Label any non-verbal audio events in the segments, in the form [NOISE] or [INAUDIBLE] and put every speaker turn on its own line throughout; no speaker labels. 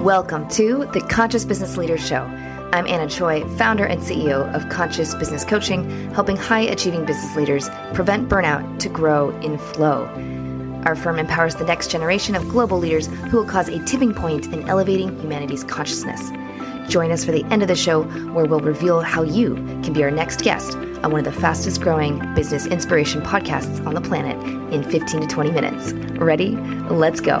Welcome to the Conscious Business Leaders Show. I'm Anna Choi, founder and CEO of Conscious Business Coaching, helping high achieving business leaders prevent burnout to grow in flow. Our firm empowers the next generation of global leaders who will cause a tipping point in elevating humanity's consciousness. Join us for the end of the show, where we'll reveal how you can be our next guest on one of the fastest growing business inspiration podcasts on the planet in 15 to 20 minutes. Ready? Let's go.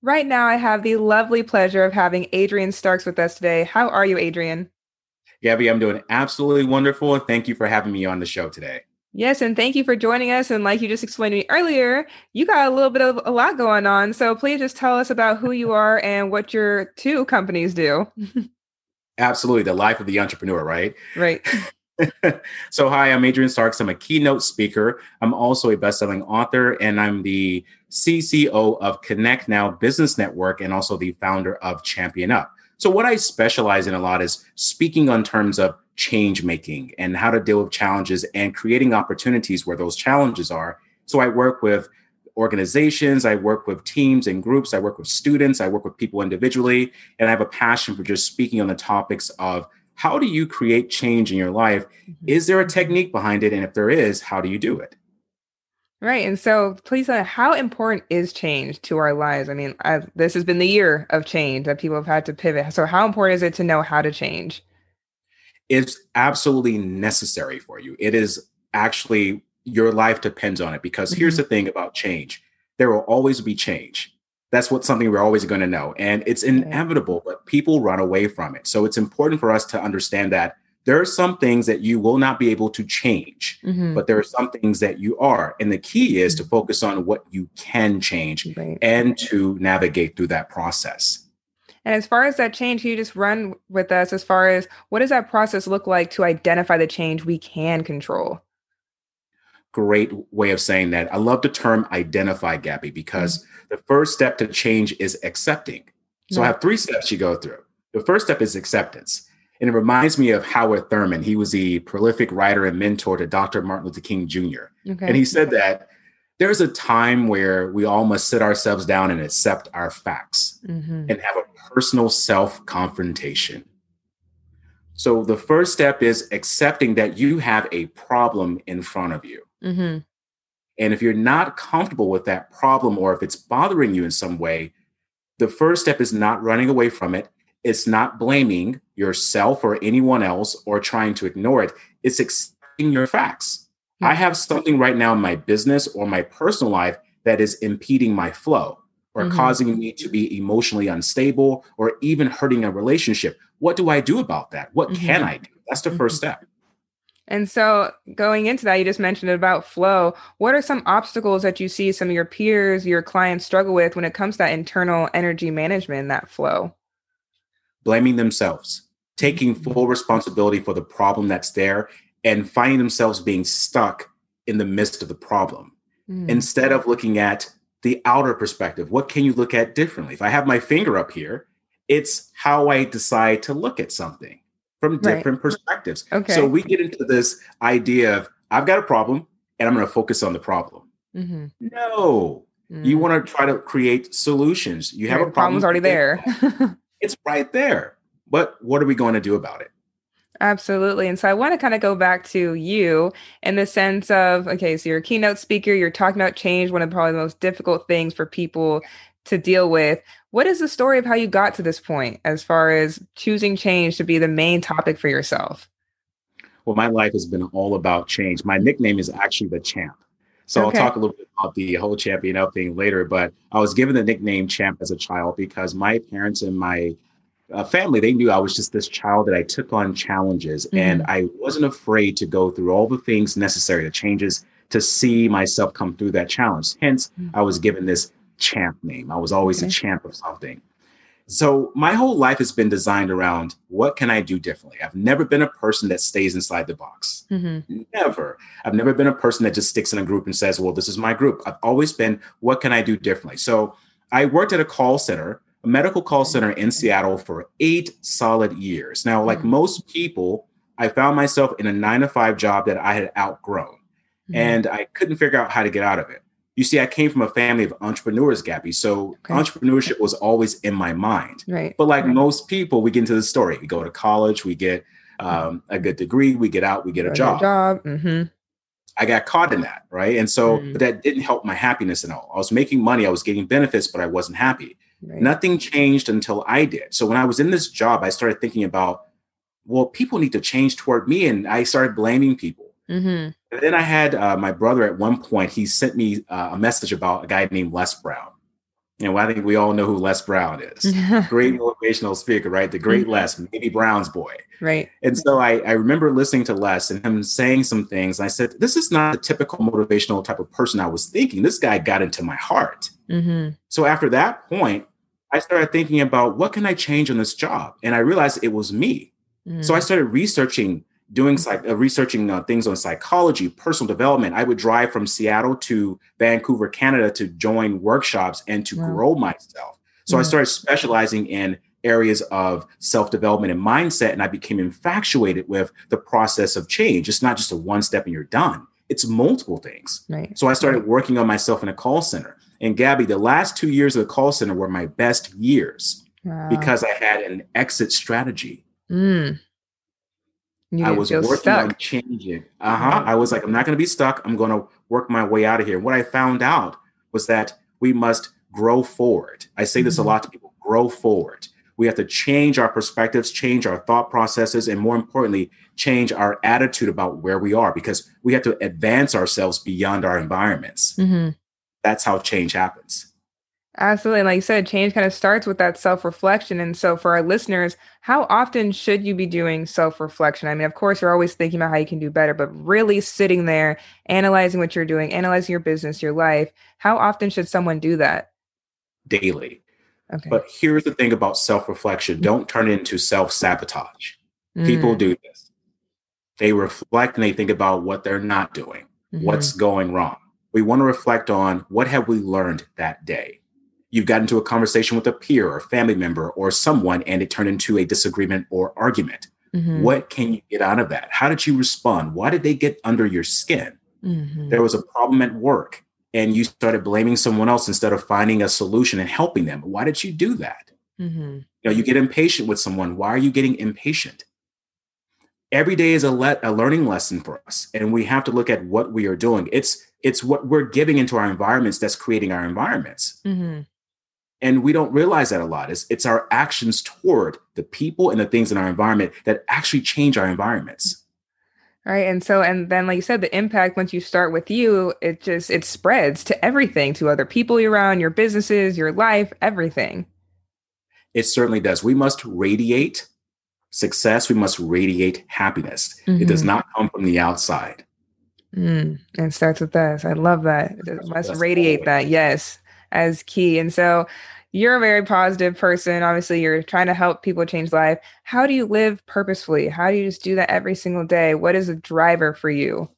Right now, I have the lovely pleasure of having Adrian Starks with us today. How are you, Adrian?
Gabby, I'm doing absolutely wonderful. Thank you for having me on the show today.
Yes, and thank you for joining us. And like you just explained to me earlier, you got a little bit of a lot going on. So please just tell us about who you are and what your two companies do.
Absolutely. The life of the entrepreneur, right?
Right. [LAUGHS]
so, hi, I'm Adrian Starks. I'm a keynote speaker. I'm also a best-selling author, and I'm the CCO of Connect Now Business Network, and also the founder of Champion Up. So, what I specialize in a lot is speaking on terms of change making and how to deal with challenges and creating opportunities where those challenges are. So, I work with organizations, I work with teams and groups, I work with students, I work with people individually, and I have a passion for just speaking on the topics of how do you create change in your life? Mm-hmm. Is there a technique behind it? And if there is, how do you do it?
Right. And so, please, uh, how important is change to our lives? I mean, I've, this has been the year of change that people have had to pivot. So, how important is it to know how to change?
It's absolutely necessary for you. It is actually your life depends on it because mm-hmm. here's the thing about change there will always be change. That's what something we're always going to know. And it's inevitable, but people run away from it. So, it's important for us to understand that there are some things that you will not be able to change, mm-hmm. but there are some things that you are. And the key is to mm-hmm. focus on what you can change right. and to navigate through that process.
And as far as that change, can you just run with us as far as what does that process look like to identify the change we can control?
Great way of saying that. I love the term identify, Gabby, because mm-hmm. the first step to change is accepting. So I have three steps you go through. The first step is acceptance. And it reminds me of Howard Thurman. He was a prolific writer and mentor to Dr. Martin Luther King Jr. Okay. And he said that there's a time where we all must sit ourselves down and accept our facts mm-hmm. and have a personal self confrontation. So the first step is accepting that you have a problem in front of you. Mm-hmm. And if you're not comfortable with that problem or if it's bothering you in some way, the first step is not running away from it it's not blaming yourself or anyone else or trying to ignore it. It's accepting your facts. I have something right now in my business or my personal life that is impeding my flow or mm-hmm. causing me to be emotionally unstable or even hurting a relationship. What do I do about that? What mm-hmm. can I do? That's the mm-hmm. first step.
And so, going into that, you just mentioned about flow. What are some obstacles that you see some of your peers, your clients struggle with when it comes to that internal energy management, that flow?
Blaming themselves, taking full responsibility for the problem that's there, and finding themselves being stuck in the midst of the problem. Mm. Instead of looking at the outer perspective, what can you look at differently? If I have my finger up here, it's how I decide to look at something from different right. perspectives. Okay. So we get into this idea of I've got a problem and I'm going to focus on the problem. Mm-hmm. No, mm. you want to try to create solutions. You have a problem.
Problem's already there. [LAUGHS]
It's right there. But what are we going to do about it?
Absolutely. And so I want to kind of go back to you in the sense of okay, so you're a keynote speaker, you're talking about change, one of probably the most difficult things for people to deal with. What is the story of how you got to this point as far as choosing change to be the main topic for yourself?
Well, my life has been all about change. My nickname is actually the champ. So okay. I'll talk a little bit about the whole champion up thing later. But I was given the nickname champ as a child because my parents and my uh, family they knew I was just this child that I took on challenges mm-hmm. and I wasn't afraid to go through all the things necessary, the changes to see myself come through that challenge. Hence, mm-hmm. I was given this champ name. I was always okay. a champ of something. So my whole life has been designed around what can I do differently? I've never been a person that stays inside the box. Mm-hmm. Never. I've never been a person that just sticks in a group and says, well, this is my group. I've always been, what can I do differently? So I worked at a call center, a medical call center in Seattle for eight solid years. Now, like mm-hmm. most people, I found myself in a nine to five job that I had outgrown. mm-hmm. and I couldn't figure out how to get out of it. You see, I came from a family of entrepreneurs, Gabby. So okay. entrepreneurship was always in my mind.
Right.
But like
right.
most people, we get into the story. We go to college, we get um, a good degree, we get out, we get a job.
job. Mm-hmm.
I got caught in that, right? And so mm. that didn't help my happiness at all. I was making money, I was getting benefits, but I wasn't happy. Right. Nothing changed until I did. So when I was in this job, I started thinking about, well, people need to change toward me, and I started blaming people. Mm-hmm. And then I had uh, my brother at one point. He sent me uh, a message about a guy named Les Brown. You know, I think we all know who Les Brown is. [LAUGHS] great motivational speaker, right? The great mm-hmm. Les, maybe Brown's boy.
Right.
And so I, I remember listening to Les and him saying some things. And I said, this is not the typical motivational type of person I was thinking. This guy got into my heart. Mm-hmm. So after that point, I started thinking about what can I change on this job? And I realized it was me. Mm-hmm. So I mm. started researching doing psych, uh, researching uh, things on psychology, personal development. I would drive from Seattle to Vancouver, Canada to join workshops and to wow. grow myself. So yeah. I started specializing in areas of self development and mindset, and I became infatuated with the process of change. It's not just a one step and you're done, it's multiple things.
Right.
So I started working on myself in a call center. And Gabby, the last two years of the call center were my best years wow. because I had an exit strategy. Mm. I was working stuck. on changing. Uh huh. Mm-hmm. I was like, I'm not going to be stuck. I'm going to work my way out of here. What I found out was that we must grow forward. I say this mm-hmm. a lot to people grow forward. We have to change our perspectives, change our thought processes, and more importantly, change our attitude about where we are because we have to advance ourselves beyond our environments. Mm-hmm. That's how change happens.
Absolutely. And like you said, change kind of starts with that self reflection. And so, for our listeners, how often should you be doing self reflection? I mean, of course, you're always thinking about how you can do better, but really sitting there, analyzing what you're doing, analyzing your business, your life, how often should someone do that?
Daily. Okay. But here's the thing about self reflection mm-hmm. don't turn into self sabotage. Mm. People do this. They reflect and they think about what they're not doing, mm-hmm. what's going wrong. We want to reflect on what have we learned that day you've got into a conversation with a peer or family member or someone and it turned into a disagreement or argument. Mm-hmm. What can you get out of that? How did you respond? Why did they get under your skin? Mm-hmm. There was a problem at work and you started blaming someone else instead of finding a solution and helping them. Why did you do that? Mm-hmm. You know, you get impatient with someone. Why are you getting impatient? Every day is a, le- a learning lesson for us, and we have to look at what we are doing. It's it's what we're giving into our environments that's creating our environments. Mm-hmm. And we don't realize that a lot. It's, it's our actions toward the people and the things in our environment that actually change our environments.
Right. And so, and then, like you said, the impact once you start with you, it just, it spreads to everything, to other people you're around, your businesses, your life, everything.
It certainly does. We must radiate success. We must radiate happiness. Mm-hmm. It does mm-hmm. not come from the outside.
Mm, it starts with us. I love that. It must radiate that. Yes as key. And so you're a very positive person. Obviously, you're trying to help people change life. How do you live purposefully? How do you just do that every single day? What is a driver for you?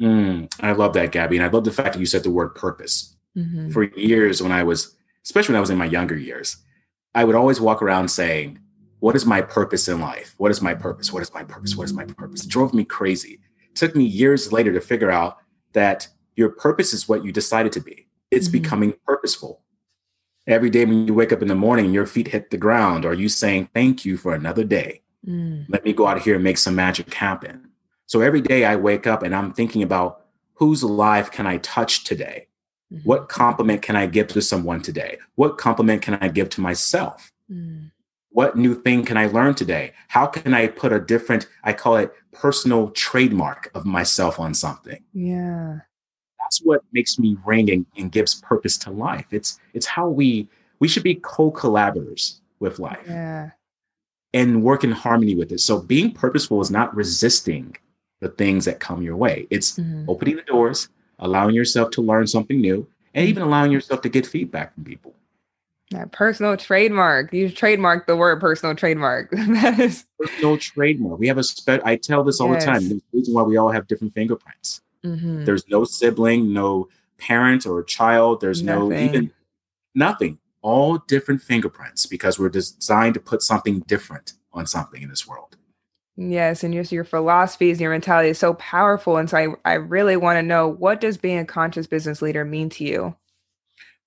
Mm, I love that, Gabby. And I love the fact that you said the word purpose. Mm-hmm. For years, when I was, especially when I was in my younger years, I would always walk around saying, What is my purpose in life? What is my purpose? What is my purpose? What is my purpose? It drove me crazy. It took me years later to figure out that your purpose is what you decided to be it's mm-hmm. becoming purposeful. Every day when you wake up in the morning, your feet hit the ground, are you saying, Thank you for another day? Mm. Let me go out here and make some magic happen. So every day I wake up and I'm thinking about whose life can I touch today? Mm-hmm. What compliment can I give to someone today? What compliment can I give to myself? Mm. What new thing can I learn today? How can I put a different, I call it personal trademark of myself on something?
Yeah
that's what makes me ring and, and gives purpose to life. It's it's how we we should be co-collaborators with life.
Yeah.
And work in harmony with it. So being purposeful is not resisting the things that come your way. It's mm-hmm. opening the doors, allowing yourself to learn something new, and even allowing yourself to get feedback from people.
That personal trademark. You trademark the word personal trademark. [LAUGHS] that is
personal trademark. We have a spe- I tell this all yes. the time. The reason why we all have different fingerprints. Mm-hmm. There's no sibling, no parent or child. There's nothing. no even nothing. All different fingerprints because we're designed to put something different on something in this world.
Yes, and just your philosophies and your mentality is so powerful. And so I, I really want to know what does being a conscious business leader mean to you?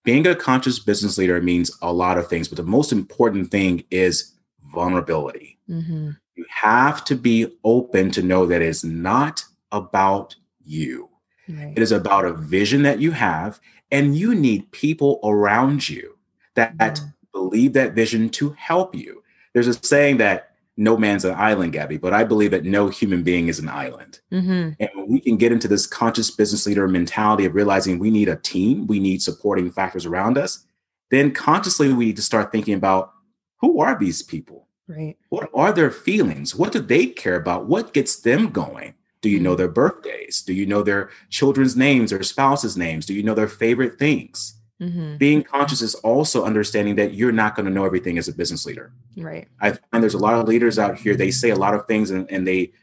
Being a conscious business leader means a lot of things, but the most important thing is vulnerability. Mm-hmm. You have to be open to know that it's not about you. Right. It is about a vision that you have, and you need people around you that mm-hmm. believe that vision to help you. There's a saying that no man's an island, Gabby, but I believe that no human being is an island. Mm-hmm. And we can get into this conscious business leader mentality of realizing we need a team, we need supporting factors around us, then consciously we need to start thinking about who are these people?
Right.
What are their feelings? What do they care about? What gets them going? Do you know their birthdays? Do you know their children's names or spouses' names? Do you know their favorite things? Mm-hmm. Being conscious is also understanding that you're not going to know everything as a business leader.
Right.
I find there's a lot of leaders out here, they say a lot of things and, and they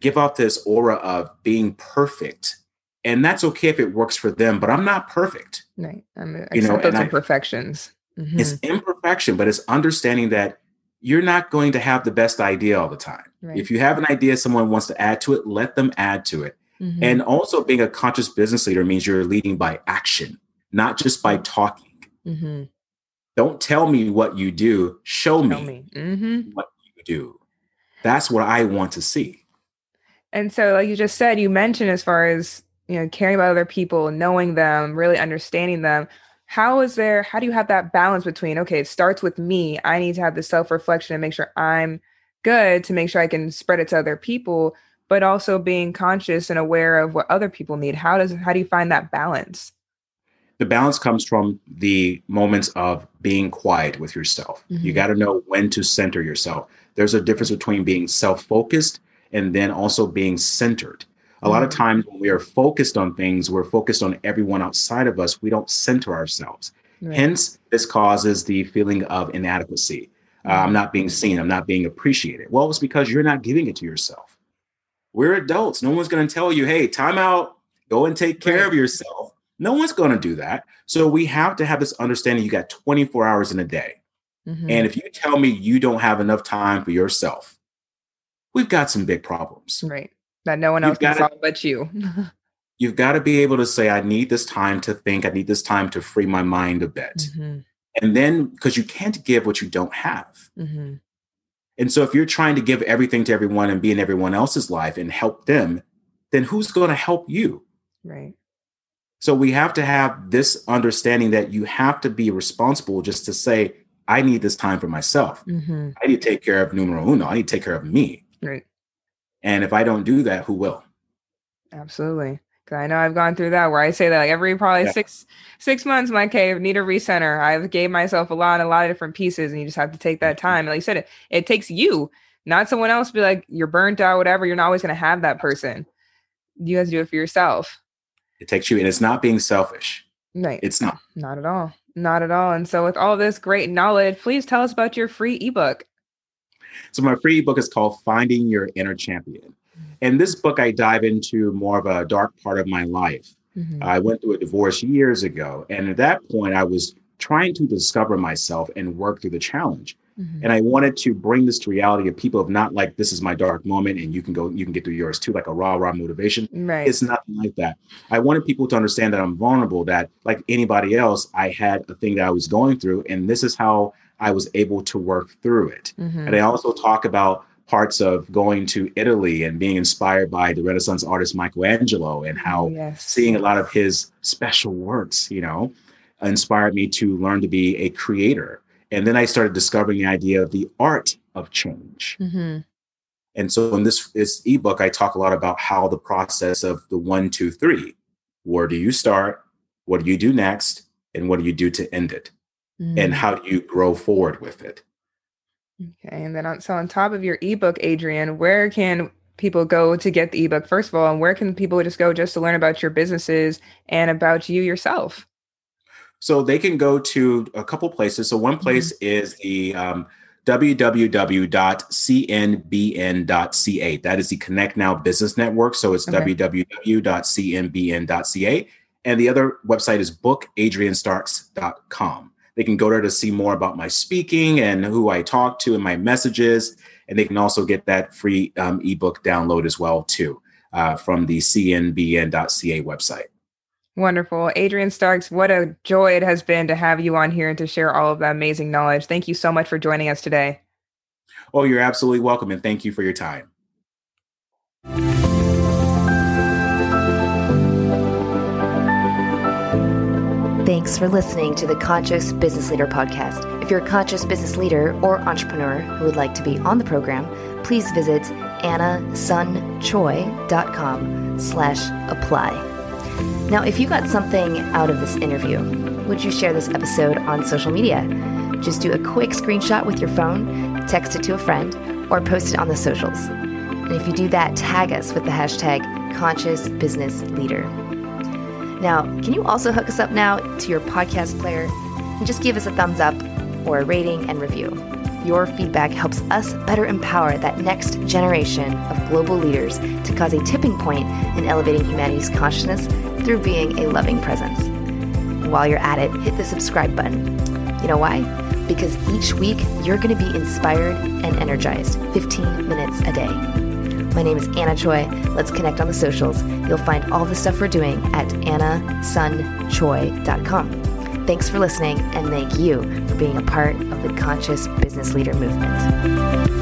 give off this aura of being perfect. And that's okay if it works for them, but I'm not perfect.
Right. I mean, you know, those imperfections.
Mm-hmm. It's imperfection, but it's understanding that you're not going to have the best idea all the time. Right. If you have an idea someone wants to add to it, let them add to it. Mm-hmm. And also being a conscious business leader means you're leading by action not just by talking. Mm-hmm. Don't tell me what you do, show, show me, me. Mm-hmm. what you do. That's what I want to see.
And so, like you just said, you mentioned as far as you know, caring about other people, knowing them, really understanding them. How is there, how do you have that balance between, okay, it starts with me. I need to have the self reflection and make sure I'm good to make sure I can spread it to other people, but also being conscious and aware of what other people need. How does, how do you find that balance?
the balance comes from the moments of being quiet with yourself. Mm-hmm. You got to know when to center yourself. There's a difference between being self focused and then also being centered. A lot of mm-hmm. times when we are focused on things, we're focused on everyone outside of us. We don't center ourselves. Right. Hence, this causes the feeling of inadequacy. Uh, I'm not being seen. I'm not being appreciated. Well, it's because you're not giving it to yourself. We're adults. No one's going to tell you, hey, time out, go and take care right. of yourself no one's going to do that. So we have to have this understanding you got 24 hours in a day. Mm-hmm. And if you tell me you don't have enough time for yourself, we've got some big problems.
Right. That no one else can solve but you. [LAUGHS]
you've got to be able to say, I need this time to think, I need this time to free my mind a bit. Mm-hmm. And then, because you can't give what you don't have. Mm-hmm. And so, if you're trying to give everything to everyone and be in everyone else's life and help them, then who's going to help you?
Right.
So we have to have this understanding that you have to be responsible just to say, I need this time for myself. Mm-hmm. I need to take care of numero uno. I need to take care of me.
Right.
And if I don't do that, who will?
Absolutely. Cause I know I've gone through that where I say that like every probably yeah. six six months, my cave need a recenter. I've gave myself a lot, a lot of different pieces, and you just have to take that mm-hmm. time. And like you said, it, it takes you, not someone else. Be like you're burnt out, whatever. You're not always going to have that person. You have to do it for yourself.
It takes you, and it's not being selfish.
Right.
It's not. [CLEARS THROAT]
Not at all. Not at all. And so, with all this great knowledge, please tell us about your free ebook.
So, my free ebook is called Finding Your Inner Champion. In this book, I dive into more of a dark part of my life. Mm-hmm. I went through a divorce years ago. And at that point, I was trying to discover myself and work through the challenge. Mm-hmm. And I wanted to bring this to reality of people of not like this is my dark moment and you can go, you can get through yours too, like a rah rah motivation.
Right.
It's nothing like that. I wanted people to understand that I'm vulnerable, that like anybody else, I had a thing that I was going through, and this is how I was able to work through it. Mm-hmm. And I also talk about parts of going to Italy and being inspired by the Renaissance artist Michelangelo and how yes. seeing a lot of his special works, you know, inspired me to learn to be a creator and then I started discovering the idea of the art of change. Mm-hmm. And so in this, this ebook, I talk a lot about how the process of the one, two, three where do you start? What do you do next? And what do you do to end it? Mm-hmm. And how do you grow forward with it?
Okay. And then on, so on top of your ebook, Adrian, where can people go to get the ebook first of all and where can people just go just to learn about your businesses and about you yourself
so they can go to a couple places. So one mm-hmm. place mm-hmm. is the um, www.cnbn.ca. That is the Connect Now Business Network. So it's okay. www.cnbn.ca. And the other website is bookadrianstarks.com. They can go there to see more about my speaking and who I talk to and my messages. And they can also get that free um, ebook download as well too uh, from the cnbn.ca website.
Wonderful. Adrian Starks, what a joy it has been to have you on here and to share all of that amazing knowledge. Thank you so much for joining us today.
Oh, you're absolutely welcome. And thank you for your time.
Thanks for listening to the Conscious Business Leader podcast. If you're a conscious business leader or entrepreneur who would like to be on the program, please visit annasunchoi.com slash apply. Now, if you got something out of this interview, would you share this episode on social media? Just do a quick screenshot with your phone, text it to a friend, or post it on the socials. And if you do that, tag us with the hashtag Conscious Business Leader. Now, can you also hook us up now to your podcast player and just give us a thumbs up or a rating and review? Your feedback helps us better empower that next generation of global leaders to cause a tipping point in elevating humanity's consciousness through being a loving presence. And while you're at it, hit the subscribe button. You know why? Because each week you're going to be inspired and energized 15 minutes a day. My name is Anna Choi. Let's connect on the socials. You'll find all the stuff we're doing at annasunchoi.com. Thanks for listening, and thank you for being a part of the Conscious Business Leader movement.